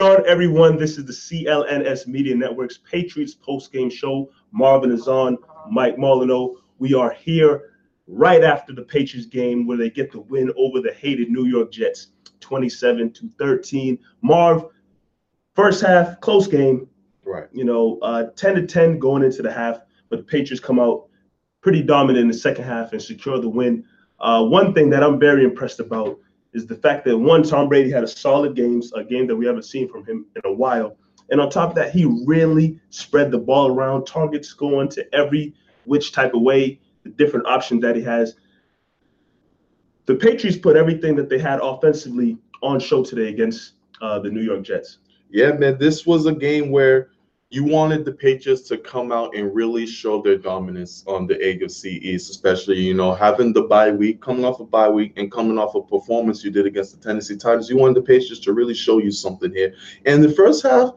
On, everyone? This is the CLNS Media Network's Patriots post-game show. Marvin is on, Mike Molyneux. We are here right after the Patriots game where they get the win over the hated New York Jets, 27 to 13. Marv, first half, close game. Right. You know, uh, 10 to 10 going into the half, but the Patriots come out pretty dominant in the second half and secure the win. Uh, one thing that I'm very impressed about is the fact that one, Tom Brady had a solid game, a game that we haven't seen from him in a while. And on top of that, he really spread the ball around, targets going to every which type of way, the different options that he has. The Patriots put everything that they had offensively on show today against uh, the New York Jets. Yeah, man, this was a game where you wanted the Patriots to come out and really show their dominance on the AFC East, especially, you know, having the bye week, coming off a bye week and coming off a performance you did against the Tennessee Titans. You wanted the Patriots to really show you something here. And the first half,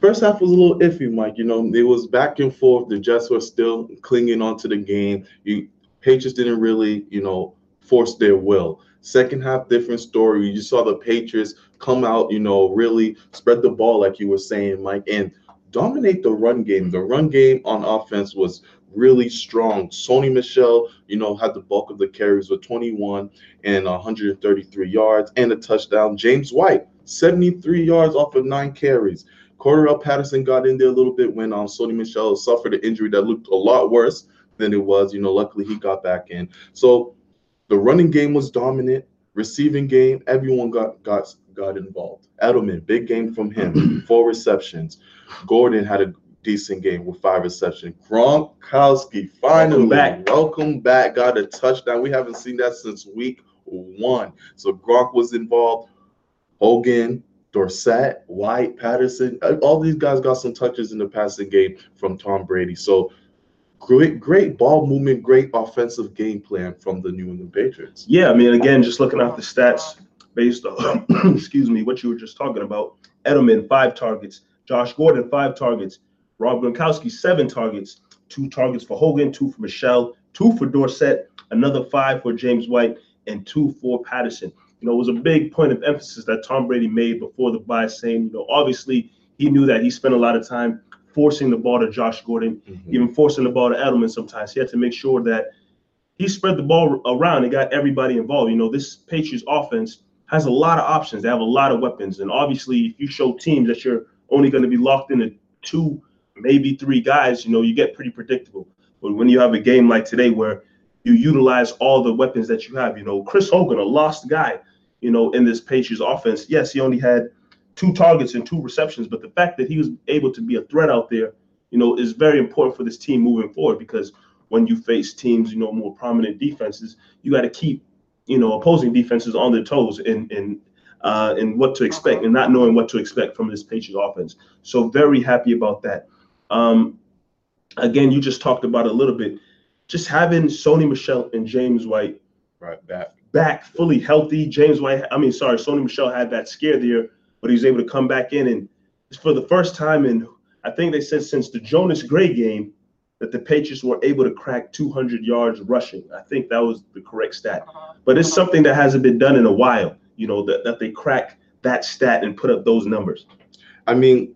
first half was a little iffy, Mike. You know, it was back and forth. The Jets were still clinging onto the game. You Patriots didn't really, you know, force their will. Second half, different story. You saw the Patriots come out, you know, really spread the ball, like you were saying, Mike, and dominate the run game. The run game on offense was really strong. Sony Michel, you know, had the bulk of the carries with 21 and 133 yards and a touchdown. James White, 73 yards off of nine carries. Cordarrelle Patterson got in there a little bit when um, Sony Michel suffered an injury that looked a lot worse than it was. You know, luckily he got back in. So the running game was dominant. Receiving game, everyone got got got involved. Edelman, big game from him, four receptions. Gordon had a decent game with five receptions. Gronkowski finally Welcome back. welcome back, got a touchdown. We haven't seen that since week one. So Gronk was involved. Hogan, Dorsett, White, Patterson, uh, all these guys got some touches in the passing game from Tom Brady. So great, great ball movement, great offensive game plan from the New England Patriots. Yeah, I mean, again, just looking at the stats based on, excuse me, what you were just talking about. Edelman, five targets. Josh Gordon, five targets. Rob Gronkowski, seven targets. Two targets for Hogan, two for Michel, two for Dorsett, another five for James White, and two for Patterson. You know, it was a big point of emphasis that Tom Brady made before the bye, saying, you know, obviously he knew that he spent a lot of time forcing the ball to Josh Gordon, Mhm. even forcing the ball to Edelman sometimes. He had to make sure that he spread the ball around and got everybody involved. You know, this Patriots offense has a lot of options. They have a lot of weapons. And obviously, if you show teams that you're only going to be locked into two, maybe three guys, you know, you get pretty predictable. But when you have a game like today where you utilize all the weapons that you have, you know, Chris Hogan, a lost guy, you know, in this Patriots offense. Yes, he only had two targets and two receptions, but the fact that he was able to be a threat out there, you know, is very important for this team moving forward because when you face teams, you know, more prominent defenses, you got to keep, you know, opposing defenses on their toes and and uh, and what to expect and not knowing what to expect from this Patriots offense. So very happy about that. Um, again, you just talked about a little bit, just having Sony Michel and James White Right back. back fully healthy. James White, I mean, sorry, Sony Michel had that scare there, but he was able to come back in and for the first time in I think they said since the Jonas Gray game that the Patriots were able to crack 200 yards rushing. I think that was the correct stat. But it's something that hasn't been done in a while, you know, that, that they crack that stat and put up those numbers. I mean,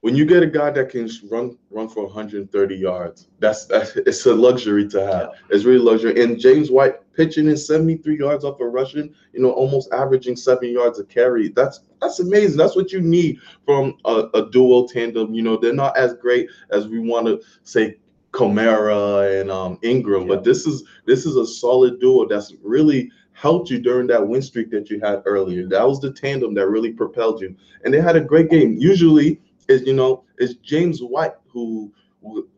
when you get a guy that can run run for 130 yards, that's, that's it's a luxury to have. It's really luxury. And James White pitching in 73 yards off a rushing, you know, almost averaging seven yards a carry. That's that's amazing. That's what you need from a, a duo tandem. You know, they're not as great as we want to say Kamara and um, Ingram, Yeah. but this is this is a solid duo that's really helped you during that win streak that you had earlier. That was the tandem that really propelled you, and they had a great game. Usually, is you know, it's James White who-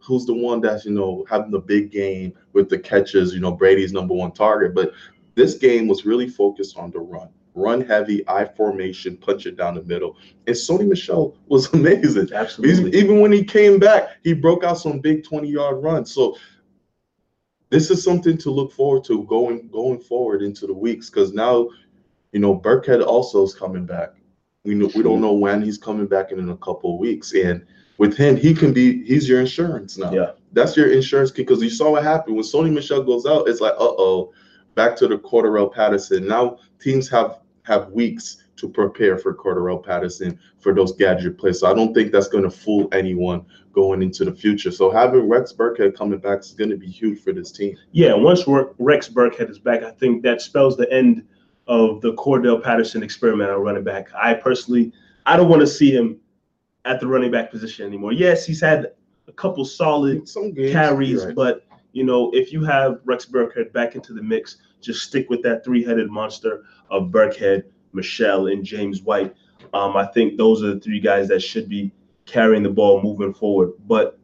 who's the one that's you know having the big game with the catches. You know, Brady's number one target, but this game was really focused on the run. run heavy, I formation, punch it down the middle. And Sony Michel was amazing. Absolutely. Even when he came back, he broke out some big 20 yard runs. So this is something to look forward to going going forward into the weeks because now, you know, Burkhead also is coming back. We know we don't know when he's coming back in, in a couple of weeks. And with him, he can be he's your insurance now. Yeah. That's your insurance because you saw what happened when Sony Michel goes out. It's like, uh oh, back to the Cordarrelle Patterson. Now teams have have weeks to prepare for Cordarrelle Patterson for those gadget plays. So I don't think that's going to fool anyone going into the future. So having Rex Burkhead coming back is going to be huge for this team. Yeah, once Rex Burkhead is back, I think that spells the end of the Cordarrelle Patterson experiment on running back. I personally, I don't want to see him at the running back position anymore. Yes, he's had a couple solid games, carries, right. but you know, if you have Rex Burkhead back into the mix, just stick with that three-headed monster of Burkhead, Michel, and James White. Um, I think those are the three guys that should be carrying the ball moving forward. But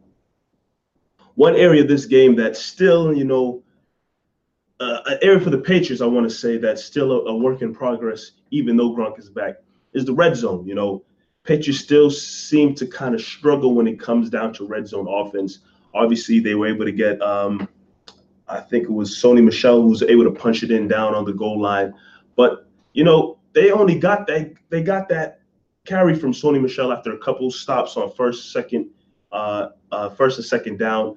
one area of this game that's still, you know, uh, an area for the Patriots, I want to say that's still a, a work in progress, even though Gronk is back, is the red zone. You know, Patriots still seem to kind of struggle when it comes down to red zone offense. Obviously, they were able to get, um, I think it was Sony Michel who was able to punch it in down on the goal line. But you know, they only got that they got that carry from Sony Michel after a couple stops on first, second, uh, uh, first and second down.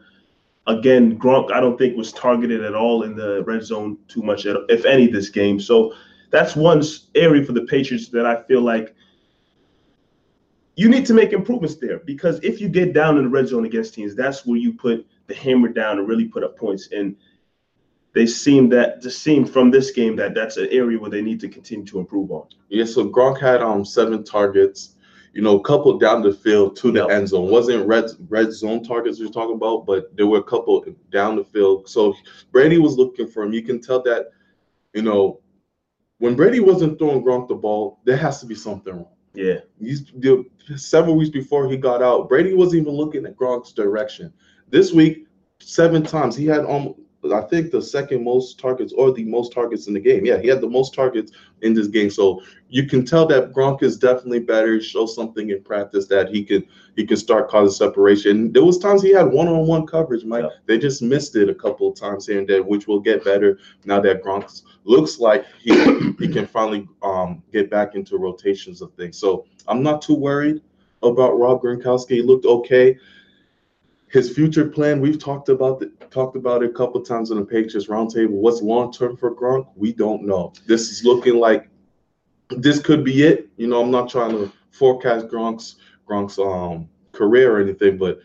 Again, Gronk, I don't think was targeted at all in the red zone too much, if any, this game. So that's one area for the Patriots that I feel like you need to make improvements there because if you get down in the red zone against teams, that's where you put the hammer down and really put up points. And they seem that just seem from this game that that's an area where they need to continue to improve on. Yeah, so Gronk had um seven targets, you know, a couple down the field to the end zone. Wasn't red red zone targets you're talking about, but there were a couple down the field. So Brady was looking for him. You can tell that, you know, when Brady wasn't throwing Gronk the ball, there has to be something wrong. Yeah, the, several weeks before he got out, Brady wasn't even looking at Gronk's direction. This week, seven times he had um, I think the second most targets or the most targets in the game. Yeah, he had the most targets in this game. So you can tell that Gronk is definitely better. He shows something in practice that he could he could start causing separation. There was times he had one-on-one coverage, Mike. Yeah. They just missed it a couple of times here and there, which will get better now that Gronk looks like he he can finally um get back into rotations of things. So I'm not too worried about Rob Gronkowski. He looked okay. His future plan, we've talked about it, talked about it a couple times on the Patriots roundtable. What's long term for Gronk? We don't know. This is looking like this could be it. You know, I'm not trying to forecast Gronk's Gronk's um career or anything, but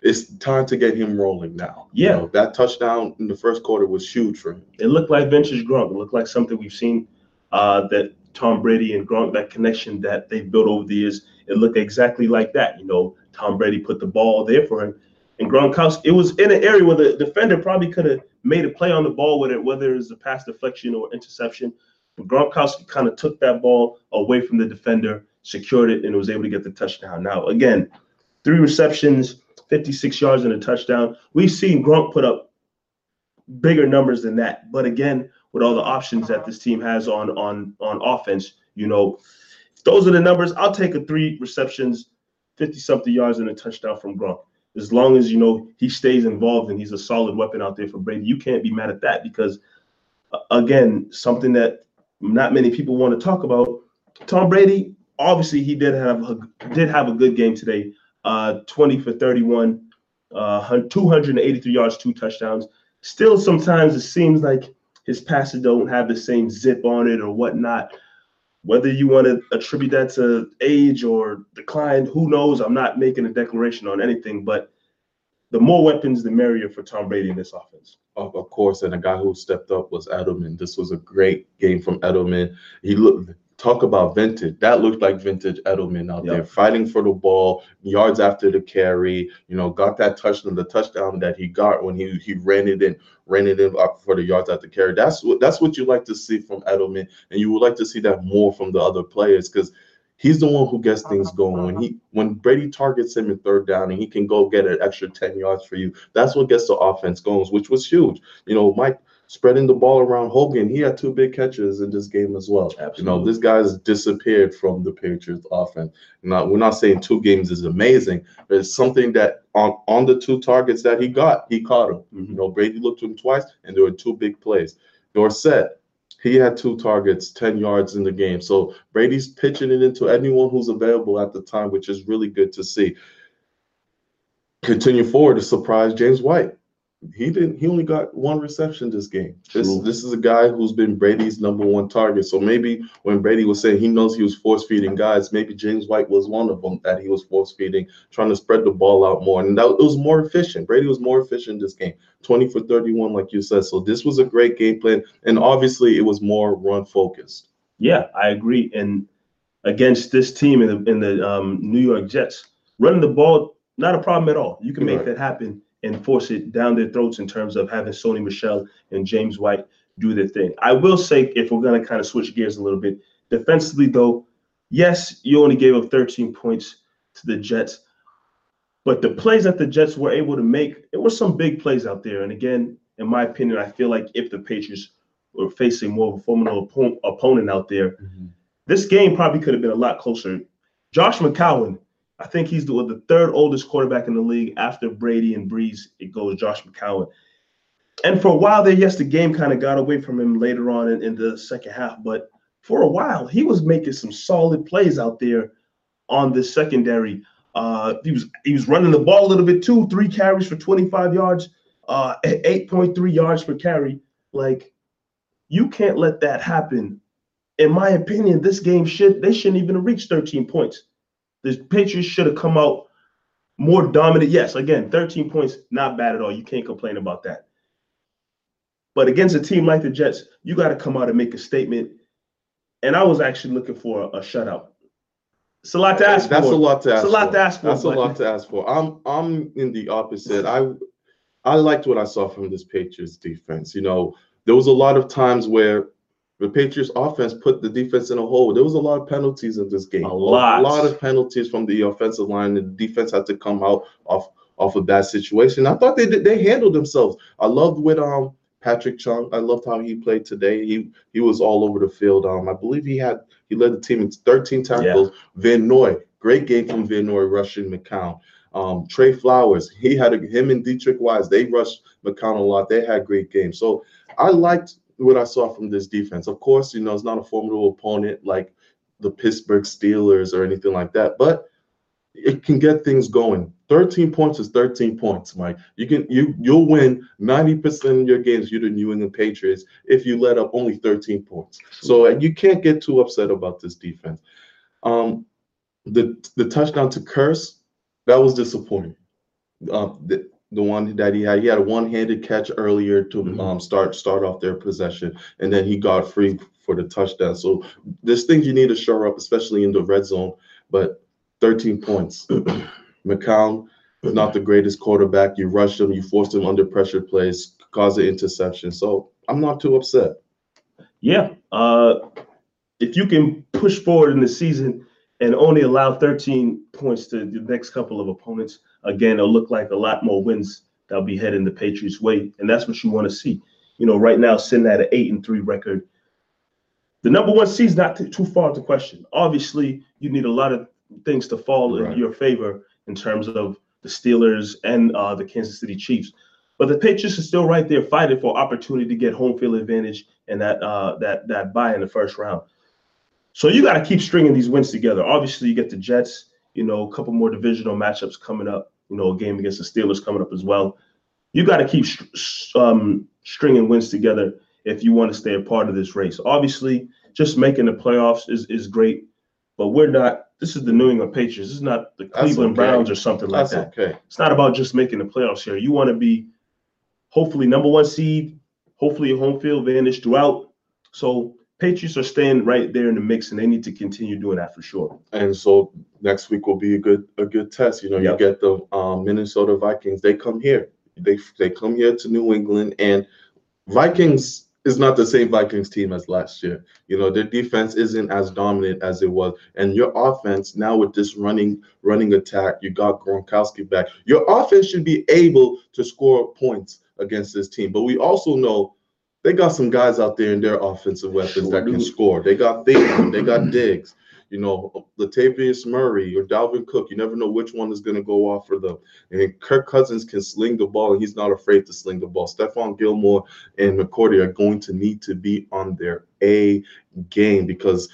it's time to get him rolling now. You Yeah. know, that touchdown in the first quarter was huge for him. it looked like vintage Gronk. It looked like something we've seen uh, that Tom Brady and Gronk, that connection that they've built over the years, it looked exactly like that. You know, Tom Brady put the ball there for him. And Gronkowski, it was in an area where the defender probably could have made a play on the ball with it, whether it was a pass deflection or interception. But Gronkowski kind of took that ball away from the defender, secured it, and was able to get the touchdown. Now, again, three receptions, 56 yards and a touchdown. We've seen Gronk put up bigger numbers than that. But again, with all the options that this team has on on on offense, you know, those are the numbers. I'll take a three receptions, 50 something yards and a touchdown from Gronk. As long as you know he stays involved and he's a solid weapon out there for Brady, you can't be mad at that because uh, again, something that not many people want to talk about. Tom Brady, obviously, he did have a, did have a good game today. Uh, 20 for 31, uh, 283 yards, two touchdowns. Still, sometimes it seems like his passes don't have the same zip on it or whatnot. Whether you want to attribute that to age or decline, who knows? I'm not making a declaration on anything, but the more weapons, the merrier for Tom Brady in this offense. Of, course, and a guy who stepped up was Edelman. This was a great game from Edelman. He looked talk about vintage. That looked like vintage Edelman out Yep. there, fighting for the ball, yards after the carry. You know, got that touchdown, the touchdown that he got when he he ran it in, ran it in up for the yards after carry. That's what that's what you like to see from Edelman, and you would like to see that more from the other players because. He's the one who gets things going. When he when Brady targets him in third down and he can go get an extra 10 yards for you, that's what gets the offense going, which was huge. You know, Mike spreading the ball around. Hogan, he had two big catches in this game as well. Absolutely. You know, this guy's disappeared from the Patriots offense. Not, we're not saying two games is amazing, but it's something that on, on the two targets that he got, he caught him. Mhm. You know, Brady looked to him twice, and there were two big plays. Dorsett, he had two targets, 10 yards in the game. So Brady's pitching it into anyone who's available at the time, which is really good to see. Continue forward to surprise James White. He didn't. He only got one reception this game. This True. this is a guy who's been Brady's number one target. So maybe when Brady was saying he knows he was force feeding guys, maybe James White was one of them that he was force feeding, trying to spread the ball out more, and that it was more efficient. Brady was more efficient this game, twenty for thirty-one, like you said. So this was a great game plan, and obviously it was more run focused. Yeah, I agree. And against this team in the in the um, New York Jets, running the ball not a problem at all. You can make Right. that happen and force it down their throats in terms of having Sony Michel and James White do their thing. I will say, if we're going to kind of switch gears a little bit, defensively though, yes, you only gave up 13 points to the Jets, but the plays that the Jets were able to make, it were some big plays out there. And again, in my opinion, I feel like if the Patriots were facing more of a formidable opponent out there, mm-hmm. this game probably could have been a lot closer. Josh McCown, I think he's the, the third oldest quarterback in the league after Brady and Brees. It goes Josh McCown. And for a while there, yes, the game kind of got away from him later on in, in the second half. But for a while, he was making some solid plays out there on the secondary. Uh, he was he was running the ball a little bit too. Three carries for 25 yards, uh, 8.3 yards per carry. Like you can't let that happen in my opinion, this game should they shouldn't even reach 13 points. The Patriots should have come out more dominant. Yes, again, 13 points, not bad at all. You can't complain about that. But against a team like the Jets, you got to come out and make a statement. And I was actually looking for a, a shutout. It's a lot to ask That's for. That's a lot to ask. It's a lot for. to ask for, That's a lot to ask for. I'm I'm in the opposite. I I liked what I saw from this Patriots defense. You know, there was a lot of times where the Patriots offense put the defense in a hole. There was a lot of penalties in this game. A lot. A lot of penalties from the offensive line. The defense had to come out off off of that situation. I thought they did, they handled themselves. I loved with um Patrick Chung. I loved how he played today. He he was all over the field. Um, I believe he had he led the team in 13 tackles. Van Noy, great game from Van Noy rushing McCown. Um, Trey Flowers, he had a, him and Deatrich Wise. They rushed McCown a lot. They had great games. So I liked what I saw from this defense. Of course, you know it's not a formidable opponent like the Pittsburgh Steelers or anything like that, but it can get things going. 13 points is 13 points, Mike. You can you you'll win 90% of your games, you're the New England Patriots, if you let up only 13 points. So you can't get too upset about this defense. Um, the the touchdown to Kearse, that was disappointing. Uh, the one that he had, he had a one-handed catch earlier to Mhm. um, start start off their possession, and then he got free for the touchdown. So there's things you need to shore up, especially in the red zone. But 13 points. McCown is not the greatest quarterback. You rush him, you force him under pressure plays, cause an interception. So I'm not too upset. Yeah. Uh, if you can push forward in the season and only allow 13 points to the next couple of opponents, again, it'll look like a lot more wins that'll be heading the Patriots' way. And that's what you want to see. You know, right now, sitting at an eight and three record. The number one seed's not too, too far to question. Obviously, you need a lot of things to fall Right. in your favor in terms of the Steelers and uh, the Kansas City Chiefs. But the Patriots are still right there fighting for opportunity to get home field advantage and that uh, that that bye in the first round. So you got to keep stringing these wins together. Obviously, you get the Jets. You know, a couple more divisional matchups coming up. You know, a game against the Steelers coming up as well. You got to keep um, stringing wins together if you want to stay a part of this race. Obviously, just making the playoffs is is great, but we're not. This is the New England Patriots. This is not the Cleveland okay. Browns or something like That's that. okay. It's not about just making the playoffs here. You want to be hopefully number one seed, hopefully a home field advantage throughout. So Patriots are staying right there in the mix, and they need to continue doing that for sure. And so next week will be a good a good test. You know, Yep. you get the um, Minnesota Vikings. They come here. They they come here to New England, and Vikings is not the same Vikings team as last year. You know, their defense isn't as dominant as it was, and your offense now with this running running attack, you got Gronkowski back. Your offense should be able to score points against this team, but we also know they got some guys out there in their offensive weapons Sure that can do. score. They got Thielen, they got Diggs, you know, Latavius Murray or Dalvin Cook. You never know which one is going to go off for them. And Kirk Cousins can sling the ball, and he's not afraid to sling the ball. Stephon Gilmore and McCourty are going to need to be on their A game because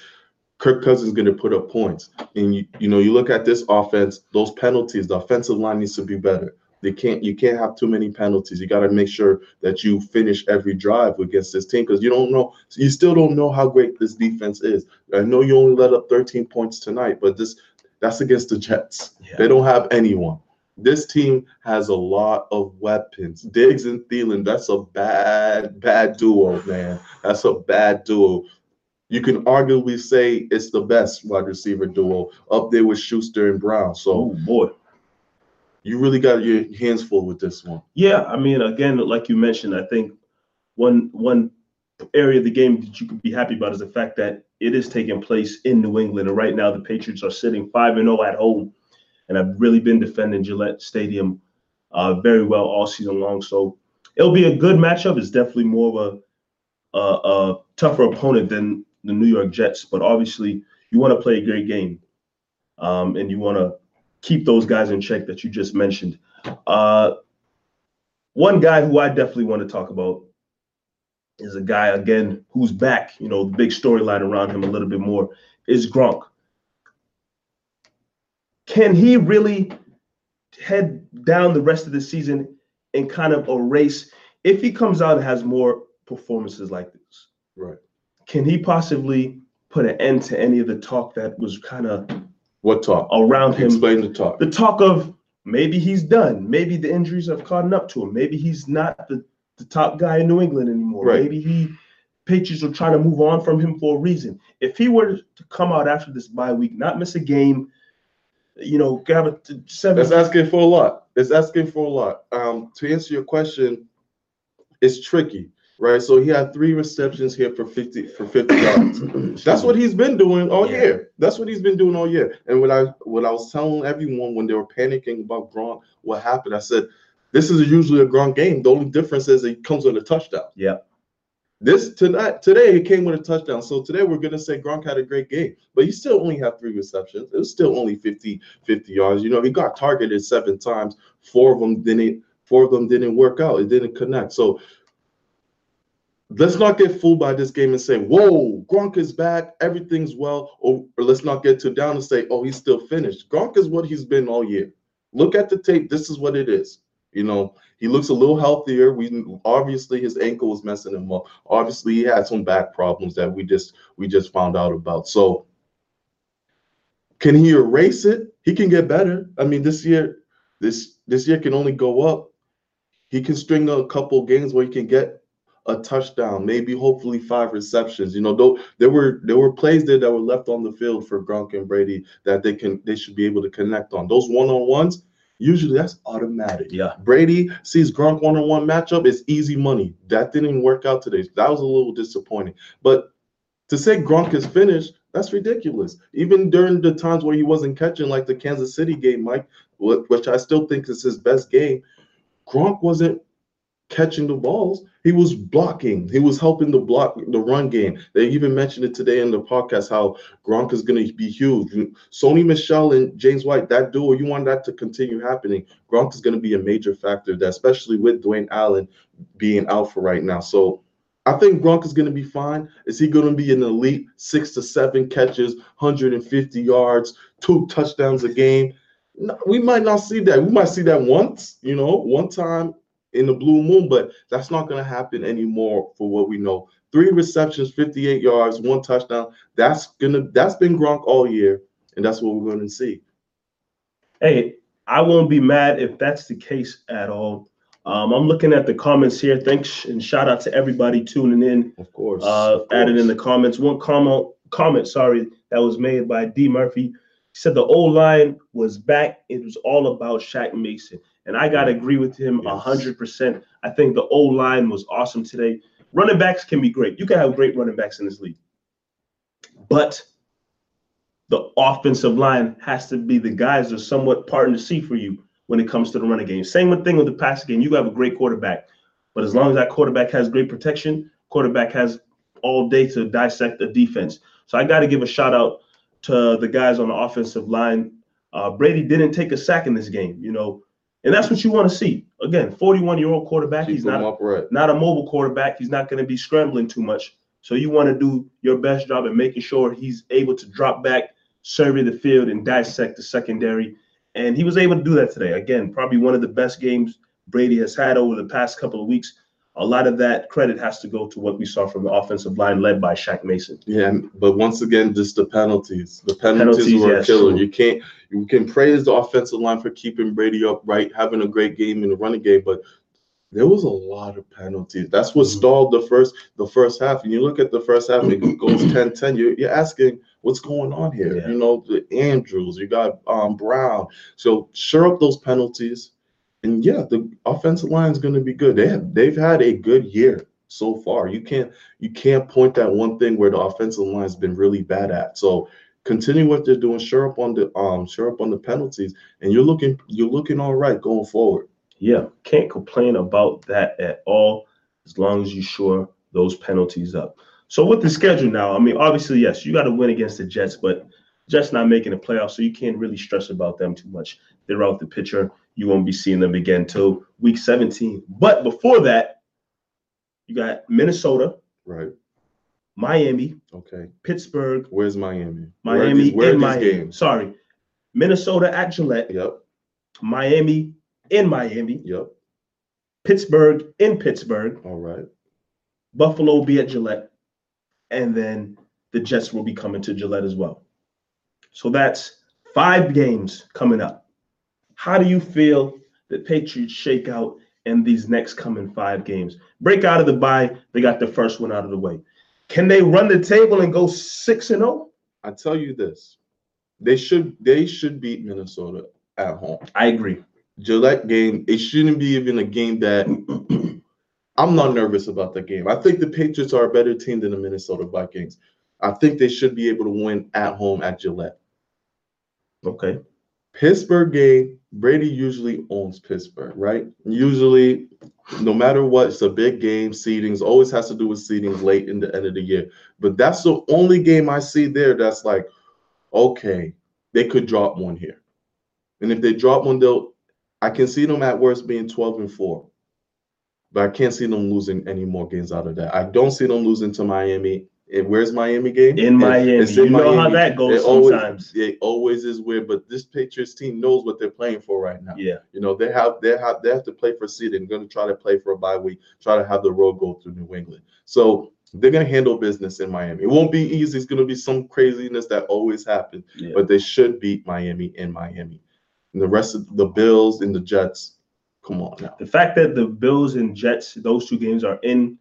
Kirk Cousins is going to put up points. And you, you know, you look at this offense; those penalties, the offensive line needs to be better. They can't. You can't have too many penalties. You got to make sure that you finish every drive against this team because you don't know. You still don't know how great this defense is. I know you only let up 13 points tonight, but this that's against the Jets. Yeah. They don't have anyone. This team has a lot of weapons. Diggs and Thielen, that's a bad, bad duo, man. That's a bad duo. You can arguably say it's the best wide receiver duo up there with Schuster and Brown. So Oh boy. You really got your hands full with this one. Yeah, I mean, again, like you mentioned, I think one one area of the game that you could be happy about is the fact that it is taking place in New England, and right now the Patriots are sitting five and zero at home, and I've really been defending Gillette Stadium uh, very well all season long. So it'll be a good matchup. It's definitely more of a, a, a tougher opponent than the New York Jets, but obviously you want to play a great game, um, and you want to keep those guys in check that you just mentioned. Uh, one guy who I definitely want to talk about is a guy again who's back. You know, the big storyline around him a little bit more is Gronk. Can he really head down the rest of the season and kind of erase if he comes out and has more performances like this? Right. Can he possibly put an end to any of the talk that was kind of What talk? around him? Explain the talk. the talk of maybe he's done. Maybe the injuries have caught up to him. Maybe he's not the, the top guy in New England anymore. Right. Maybe he Patriots are trying to move on from him for a reason. If he were to come out after this bye week, not miss a game, you know, have a seven. That's asking for a lot. It's asking for a lot. Um, to answer your question, it's tricky, right? So he had three receptions here for 50 for 50 yards. That's what he's been doing all Yeah. year. That's what he's been doing all year. And what I what I was telling everyone when they were panicking about Gronk, what happened, I said, this is usually a Gronk game. The only difference is he comes with a touchdown. Yeah. This tonight today he came with a touchdown. So today we're gonna say Gronk had a great game, but he still only had three receptions. It was still only 50, 50 yards. You know, he got targeted seven times. Four of them didn't four of them didn't work out. It didn't connect. So let's not get fooled by this game and say, whoa, Gronk is back, everything's well, or, or let's not get too down and say, oh, he's still finished. Gronk is what he's been all year. Look at the tape. This is what it is. You know, he looks a little healthier. We obviously his ankle was messing him up. Obviously, he had some back problems that we just we just found out about. So can he erase it? He can get better. I mean, this year, this this year can only go up. He can string a couple games where he can get a touchdown, maybe hopefully five receptions. You know, though there were there were plays there that were left on the field for Gronk and Brady that they can they should be able to connect on. Those one on ones, usually that's automatic. Yeah. Brady sees Gronk one on one matchup, it's easy money. That didn't work out today. That was a little disappointing. But to say Gronk is finished, that's ridiculous. Even during the times where he wasn't catching, like the Kansas City game, Mike, which I still think is his best game, Gronk wasn't catching the balls. He was blocking. He was helping the block the run game. They even mentioned it today in the podcast how Gronk is going to be huge. Sony Michel and James White, that duo, you want that to continue happening. Gronk is going to be a major factor, that especially with Dwayne Allen being out for right now. So I think Gronk is going to be fine. Is he going to be an elite six to seven catches, 150 yards, two touchdowns a game? No, we might not see that. We might see that once, you know, one time in the blue moon, but that's not going to happen anymore for what we know. Three receptions, 58 yards, one touchdown. That's gonna that's been Gronk all year, and that's what we're going to see. Hey, I won't be mad if that's the case at all. Um, I'm looking at the comments here. Thanks and shout out to everybody tuning in. Of course. uh, of added in the comments. One comment, comment, sorry, that was made by D Murphy. He said the old line was back. It was all about Shaq Mason, and I gotta agree with him a Yes. hundred percent. I think the O line was awesome today. Running backs can be great. You can have great running backs in this league, but the offensive line has to be the guys that are somewhat parting the sea for you when it comes to the running game. Same thing with the passing game. You have a great quarterback, but as long as that quarterback has great protection, quarterback has all day to dissect the defense. So I got to give a shout out to the guys on the offensive line. Uh, Brady didn't take a sack in this game, you know, and that's what you want to see. Again, 41 year old quarterback. Keep he's not upright. not a mobile quarterback. He's not going to be scrambling too much. So you want to do your best job at making sure he's able to drop back, survey the field, and dissect the secondary. And he was able to do that today. Again, probably one of the best games Brady has had over the past couple of weeks. A lot of that credit has to go to what we saw from the offensive line led by Shaq Mason. Yeah, but once again, just the penalties. The penalties, Penalties, were a killer. You can't you can praise the offensive line for keeping Brady upright, having a great game in the running game, but there was a lot of penalties. That's what Mhm. stalled the first the first half. And you look at the first half, it goes 10-10. You're, you're asking what's going on here. Yeah. You know, the Andrews, you got um Brown. So sure up those penalties. And yeah, the offensive line is going to be good. They have they've had a good year so far. You can't you can't point that one thing where the offensive line has been really bad at. So continue what they're doing. Sure up on the um sure up on the penalties, and you're looking you're looking all right going forward. Yeah, can't complain about that at all as long as you shore those penalties up. So with the schedule now, I mean, obviously, yes, you got to win against the Jets, but Jets not making the playoffs, so you can't really stress about them too much. They're out the picture. You won't be seeing them again till week 17. But before that, you got Minnesota, Right. Miami, Okay. Pittsburgh, Where's Miami? Where Miami, these- where in Miami. games? Sorry, Minnesota at Gillette, Yep. Miami in Miami, Yep. Pittsburgh in Pittsburgh. All right. Buffalo will be at Gillette, and then the Jets will be coming to Gillette as well. So that's five games coming up. How do you feel the Patriots shake out in these next coming five games? Break out of the bye, they got the first one out of the way. Can they run the table and go six and oh? zero? I tell you this. They should they should beat Minnesota at home. I agree. Gillette game, it shouldn't be even a game that I'm not nervous about the game. I think the Patriots are a better team than the Minnesota Vikings. I think they should be able to win at home at Gillette. Okay. Pittsburgh game, Brady usually owns Pittsburgh, right? Usually, no matter what, it's a big game. Seedings always has to do with seedings late in the end of the year. But that's the only game I see there that's like, okay, they could drop one here. And if they drop one, they'll I can see them at worst being 12 and 4. But I can't see them losing any more games out of that. I don't see them losing to Miami. And where's Miami game? In Miami. it's You in know how that goes It always- sometimes. it always is weird, but this Patriots team knows what they're playing for right now. Yeah. You know, they have they have they have to play for seed and going to try to play for a bye week, try to have the road go through New England. So they're going to handle business in Miami. It won't be easy. It's going to be some craziness that always happens, Yeah. but they should beat Miami in Miami. And the rest of the Bills and the Jets, come on now. The fact that the Bills and Jets, those two games are in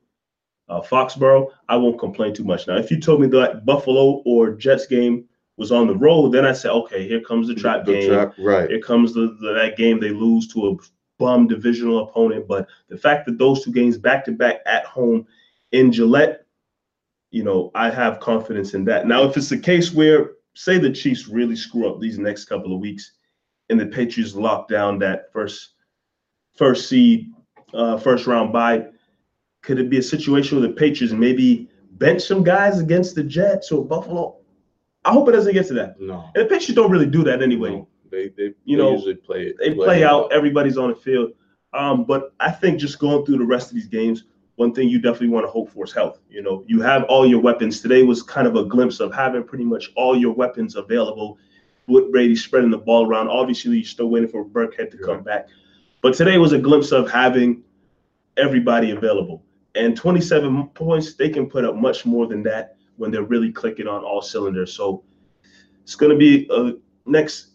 uh, Foxborough, I won't complain too much. Now, if you told me that Buffalo or Jets game was on the road, then I say, okay, here comes the trap The game. trap, right. Here comes the, the that game they lose to a bum divisional opponent. But the fact that those two games back to back at home in Gillette, you know, I have confidence in that. Now, if it's the case where, say, the Chiefs really screw up these next couple of weeks, and the Patriots lock down that first first seed, uh, first round bye, could it be a situation where the Patriots maybe bench some guys against the Jets or Buffalo? I hope it doesn't get to that. No. And the Patriots don't really do that anyway. no. They they, You they know, usually play it. They play out, everybody's on the field. Um, but I think just going through the rest of these games, one thing you definitely want to hope for is health. You know, you have all your weapons. Today was kind of a glimpse of having pretty much all your weapons available with Brady spreading the ball around. Obviously, you're still waiting for Burkhead to come back. But today was a glimpse of having everybody available. And 27 points, they can put up much more than that when they're really clicking on all cylinders. So it's going to be a next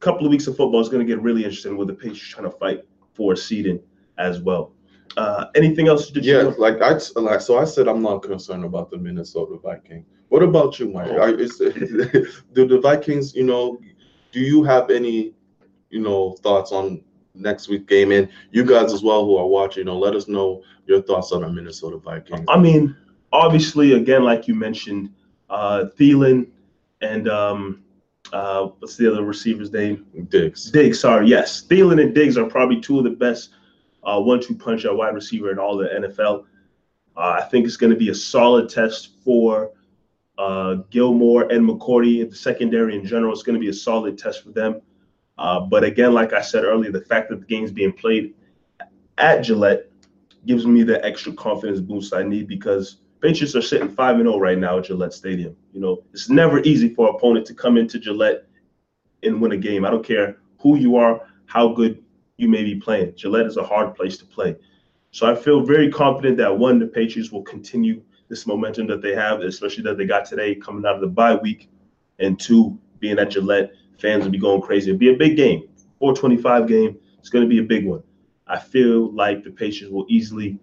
couple of weeks of football is going to get really interesting with the Patriots trying to fight for seeding as well. Uh, anything else? Did you Yeah, like I like so I said I'm not concerned about the Minnesota Vikings. What about you, Mike? Are, is, do the Vikings, you know, do you have any, you know, thoughts on next week game? And you guys as well who are watching, you know, let us know your thoughts on the Minnesota Vikings. I mean, obviously, again, like you mentioned, uh, Thielen and um, uh, what's the other receiver's name? Diggs. Diggs. Sorry, yes, Thielen and Diggs are probably two of the best uh, one-two punch at wide receiver in all the NFL. Uh, I think it's going to be a solid test for uh, Gilmore and McCourty, the secondary in general. It's going to be a solid test for them. Uh, but again, like I said earlier, the fact that the game's being played at Gillette gives me the extra confidence boost I need because Patriots are sitting 5 and 0 right now at Gillette Stadium. You know, it's never easy for an opponent to come into Gillette and win a game. I don't care who you are, how good you may be playing. Gillette is a hard place to play. So I feel very confident that one, the Patriots will continue this momentum that they have, especially that they got today coming out of the bye week, and two, being at Gillette, fans will be going crazy. It'll be a big game, 425 game. It's going to be a big one. I feel like the Patriots will easily,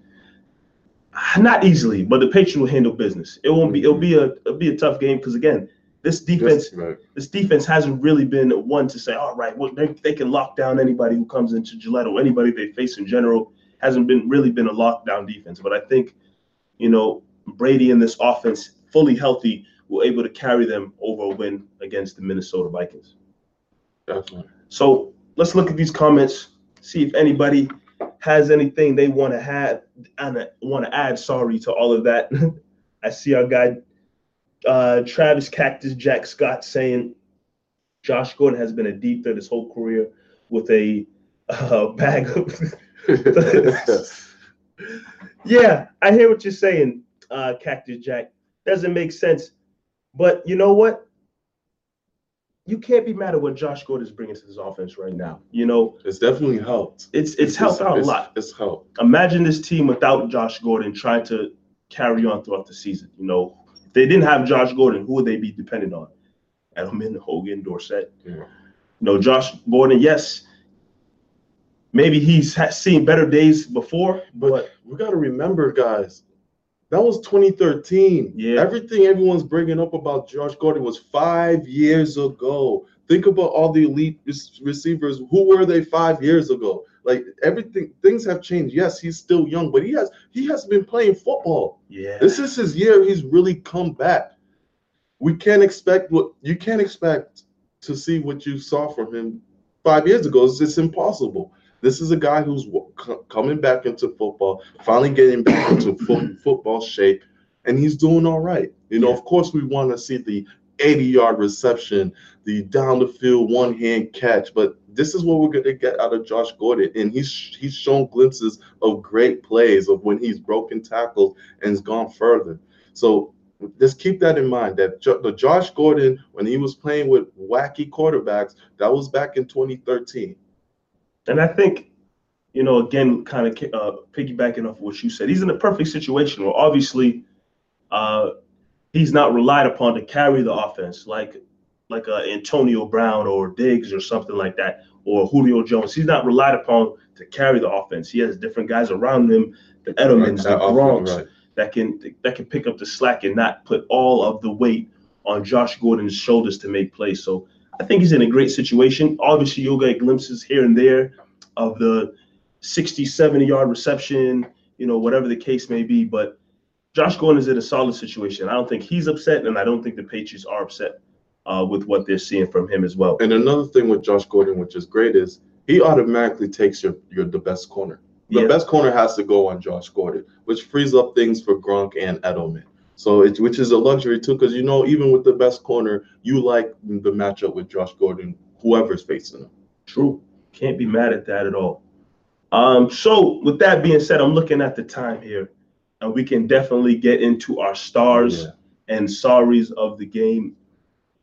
not easily, but the Patriots will handle business. It won't be. It'll be a. It'll be a tough game because again, this defense, right. this defense hasn't really been one to say, all right, well, they, they can lock down anybody who comes into Gillette or anybody they face in general. Hasn't been really been a lockdown defense, but I think, you know, Brady and this offense fully healthy will able to carry them over a win against the Minnesota Vikings. Definitely. So let's look at these comments, see if anybody has anything they want to have and want to add. Sorry to all of that. I see our guy uh, Travis Cactus Jack Scott saying Josh Gordon has been a deep threat his whole career with a uh, bag of. yeah, I hear what you're saying, uh, Cactus Jack. Doesn't make sense. But you know what? You can't be mad at what Josh Gordon is bringing to this offense right now. You know, it's definitely helped. It's it's, it's helped out it's, a lot. It's helped. Imagine this team without Josh Gordon trying to carry on throughout the season. You know, if they didn't have Josh Gordon, who would they be dependent on? Edelman, Hogan, Dorsett. Yeah. You know, Josh Gordon, yes, maybe he's seen better days before, but, but we got to remember, guys, that was 2013. Yeah. Everything everyone's bringing up about Josh Gordon was five years ago. Think about all the elite receivers. Who were they five years ago? Like everything, things have changed. Yes, he's still young, but he has he has been playing football. Yeah. This is his year. He's really come back. We can't expect what you can't expect to see what you saw from him five years ago. It's just impossible. This is a guy who's coming back into football, finally getting back into fo- football shape, and he's doing all right. You know, yeah. of course, we want to see the 80 yard reception, the down the field one hand catch, but this is what we're going to get out of Josh Gordon. And he's he's shown glimpses of great plays of when he's broken tackles and has gone further. So just keep that in mind that the Josh Gordon, when he was playing with wacky quarterbacks, that was back in 2013. And I think, you know, again, kind of uh, piggybacking off what you said, he's in a perfect situation where obviously uh, he's not relied upon to carry the offense like like uh, Antonio Brown or Diggs or something like that, or Julio Jones. He's not relied upon to carry the offense. He has different guys around him, the Edelmans, the Gronks, right. that can that can pick up the slack and not put all of the weight on Josh Gordon's shoulders to make plays. So I think he's in a great situation. Obviously, you'll get glimpses here and there of the 60, 70 yard reception, you know, whatever the case may be. But Josh Gordon is in a solid situation. I don't think he's upset, and I don't think the Patriots are upset uh, with what they're seeing from him as well. And another thing with Josh Gordon, which is great, is he automatically takes your, your the best corner. The yeah. best corner has to go on Josh Gordon, which frees up things for Gronk and Edelman. So it, which is a luxury too, because you know even with the best corner, you like the matchup with Josh Gordon, whoever's facing him. True, can't be mad at that at all. Um, so with that being said, I'm looking at the time here, and we can definitely get into our stars yeah. and sorries of the game.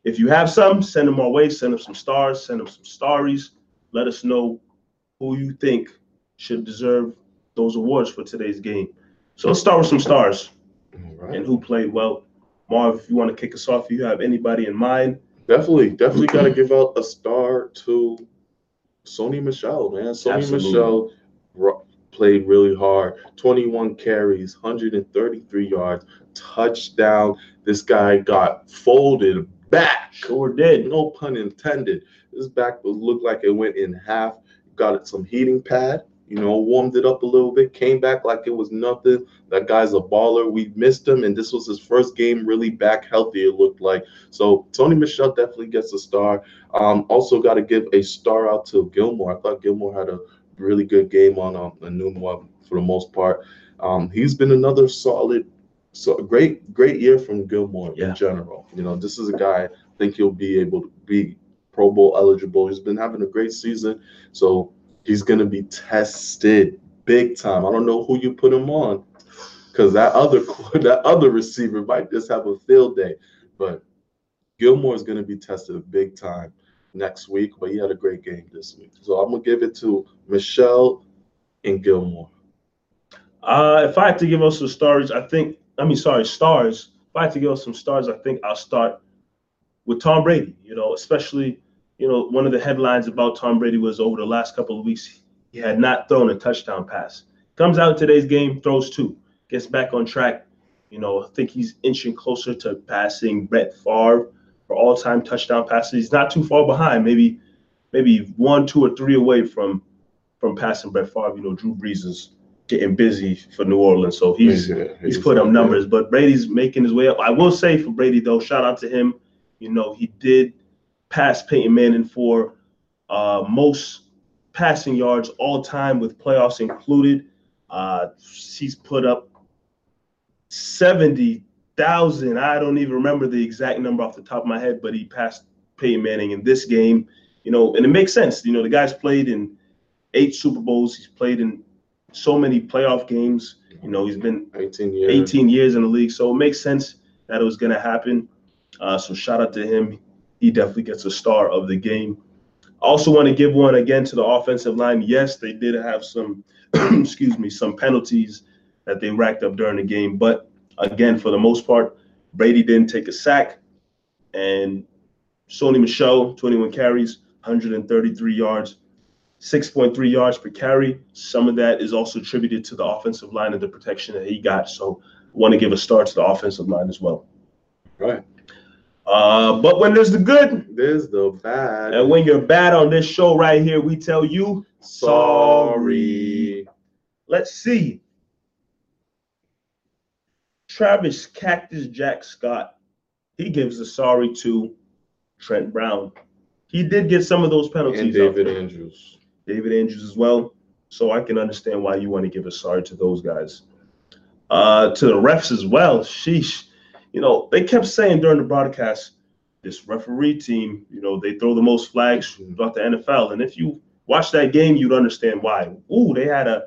If you have some, send them our way. Send them some stars. Send them some stories. Let us know who you think should deserve those awards for today's game. So let's start with some stars right. and who played well. Marv, if you want to kick us off, you have anybody in mind. Definitely, definitely got to give out a star to Sony Michel, man. Sony Absolutely. Michel played really hard. 21 carries, 133 yards, touchdown. This guy got folded back. Sure did. No pun intended. This back looked like it went in half. Got it some heating pad you know, warmed it up a little bit, came back like it was nothing. That guy's a baller. We missed him, and this was his first game really back healthy, it looked like. So Tony Michel definitely gets a star. Um, also got to give a star out to Gilmore. I thought Gilmore had a really good game on um, a new one for the most part. Um, he's been another solid, so great, great year from Gilmore Yeah. in general. You know, this is a guy I think he'll be able to be Pro Bowl eligible. He's been having a great season, so he's going to be tested big time. I don't know who you put him on, because that other that other receiver might just have a field day, but Gilmore is going to be tested big time next week. But he had a great game this week, so I'm gonna give it to Michel and Gilmore. Uh, if I had to give us some stars, I think. I mean, sorry, stars. If I had to give us some stars, I think I'll start with Tom Brady. You know, especially you know one of the headlines about Tom Brady was over the last couple of weeks he had not thrown a touchdown pass. Comes out today's game, throws two, gets back on track. You know, I think he's inching closer to passing Brett Favre for all-time touchdown passes. He's not too far behind, maybe maybe one, two, or three away from from passing Brett Favre. You know, Drew Brees is getting busy for New Orleans, so he's Yeah, he's put up numbers. But Brady's making his way up. I will say for Brady though, shout out to him. You know, he did pass Peyton Manning for uh, most passing yards all time with playoffs included. Uh, he's put up seventy thousand. I don't even remember the exact number off the top of my head, but he passed Peyton Manning in this game. You know, and it makes sense. You know, the guy's played in eight Super Bowls. He's played in so many playoff games. You know, he's been 18 years. 18 years in the league, so it makes sense that it was going to happen. Uh, so shout out to him. He definitely gets a star of the game. Also want to give one again to the offensive line. Yes, they did have some, excuse me, some penalties that they racked up during the game, but again, for the most part, Brady didn't take a sack, and Sony Michel, 21 carries, 133 yards, 6.3 yards per carry. Some of that is also attributed to the offensive line and the protection that he got. So, want to give a start to the offensive line as well. Right. Uh, but when there's the good, There's the bad. and when you're bad on this show right here, we tell you Sorry. Let's see. Travis Cactus Jack Scott. He gives a sorry to Trent Brown. He did get some of those penalties. And David. Andrews. David Andrews as well. So I can understand why you want to give a sorry to those guys. Uh, to the refs as well. Sheesh. You know, they kept saying during the broadcast, this referee team, you know, they throw the most flags throughout the NFL. And if you watch that game, you'd understand why. Ooh, they had a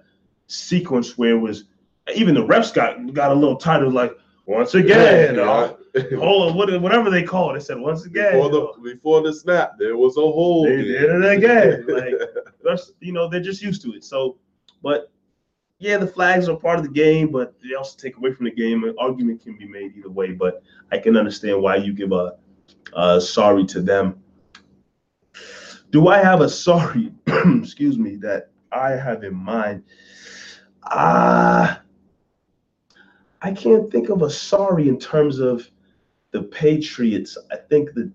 sequence where it was even the refs got got a little tighter, like once again, uh, hold on, whatever they call it. They said once again. before you know. the before the snap, there was a hole. They did it again. Like that's you know they're just used to it. So, but yeah, the flags are part of the game, but they also take away from the game. An argument can be made either way, but I can understand why you give a, a sorry to them. Do I have a sorry? excuse me, that I have in mind. Ah, I can't think of a sorry in terms of the Patriots. I think that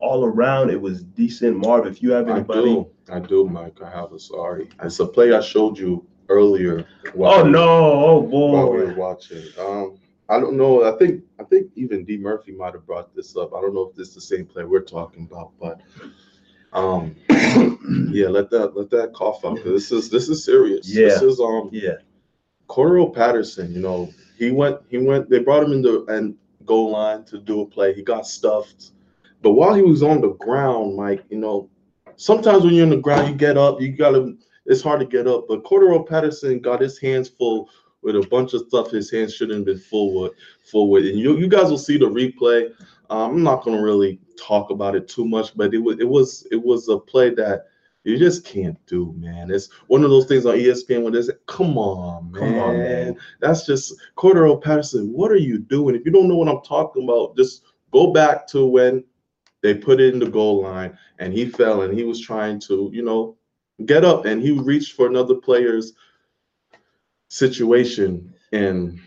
all around it was decent. Marv, if you have I do, I do, Mike. I have a sorry. It's a play I showed you earlier. while Oh we- no! Oh While we were boy! watching, um, I don't know. I think I think even D Murphy might have brought this up. I don't know if this is the same play we're talking about, but um, yeah, let that let that cough out. This is this is serious. Yeah. This is um Yeah, Cordarrelle Patterson, you know, he went, he went, they brought him into and goal line to do a play. He got stuffed. But while he was on the ground, Mike, you know, sometimes when you're in the ground, you get up, you gotta, it's hard to get up. But Cordarrelle Patterson got his hands full with a bunch of stuff his hands shouldn't have been full with, full with. And you you guys will see the replay. Um, I'm not gonna really talk about it too much, but it was it was it was a play that you just can't do, man. It's one of those things on ESPN where they say, "Come on, man, come on, man. that's just Cordarrelle Patterson. What are you doing? If you don't know what I'm talking about, just go back to when they put it in the goal line and he fell and he was trying to, you know, get up and he reached for another player's situation and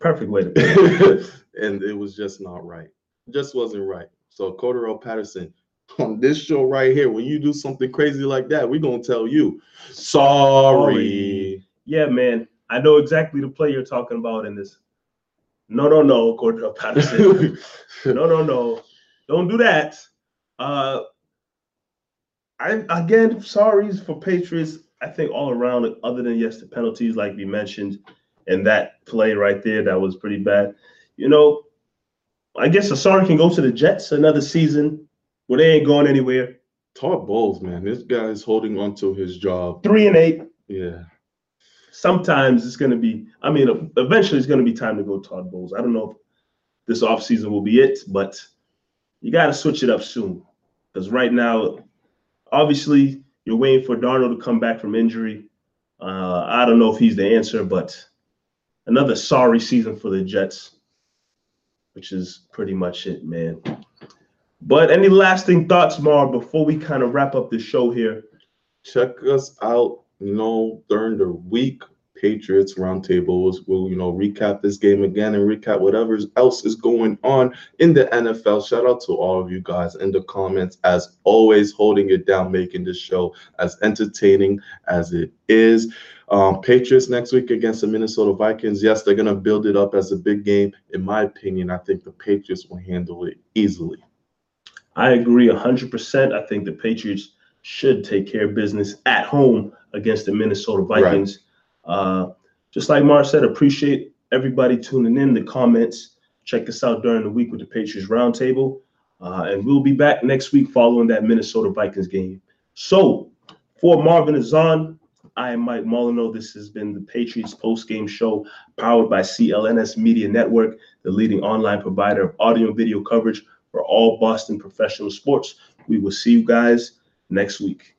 Perfect way to and it was just not right. It just wasn't right. So Cordarrelle Patterson, on this show right here, when you do something crazy like that, we're gonna tell you sorry. Yeah, man. I know exactly the play you're talking about in this. No, no, no, Cordarrelle Patterson. no, no, no. Don't do that. Uh I again sorries for Patriots. I think all around, other than yes, the penalties, like we mentioned, and that play right there, that was pretty bad. You know, I guess Asari can go to the Jets another season where they ain't going anywhere. Todd Bowles, man, this guy is holding on to his job. Three and eight. Yeah. Sometimes it's going to be, I mean, eventually it's going to be time to go Todd Bowles. I don't know if this offseason will be it, but you got to switch it up soon. Because right now, obviously, you're waiting for Darnold to come back from injury. Uh, I don't know if he's the answer, but another sorry season for the Jets, which is pretty much it, man. But any lasting thoughts, Mar, before we kind of wrap up the show here? Check us out, you know, during the week. Patriots roundtables. We'll, you know, recap this game again and recap whatever else is going on in the NFL. Shout out to all of you guys in the comments, as always, holding it down, making this show as entertaining as it is. Um, Patriots next week against the Minnesota Vikings. Yes, they're going to build it up as a big game. In my opinion, I think the Patriots will handle it easily. I agree 100%. I think the Patriots should take care of business at home against the Minnesota Vikings. Right. Uh, just like Mark said, appreciate everybody tuning in the comments. Check us out during the week with the Patriots Roundtable. Uh, and we'll be back next week following that Minnesota Vikings game. So, for Marvin Azan, I am Mike Molyneux. This has been the Patriots post game show powered by CLNS Media Network, the leading online provider of audio and video coverage for all Boston professional sports. We will see you guys next week.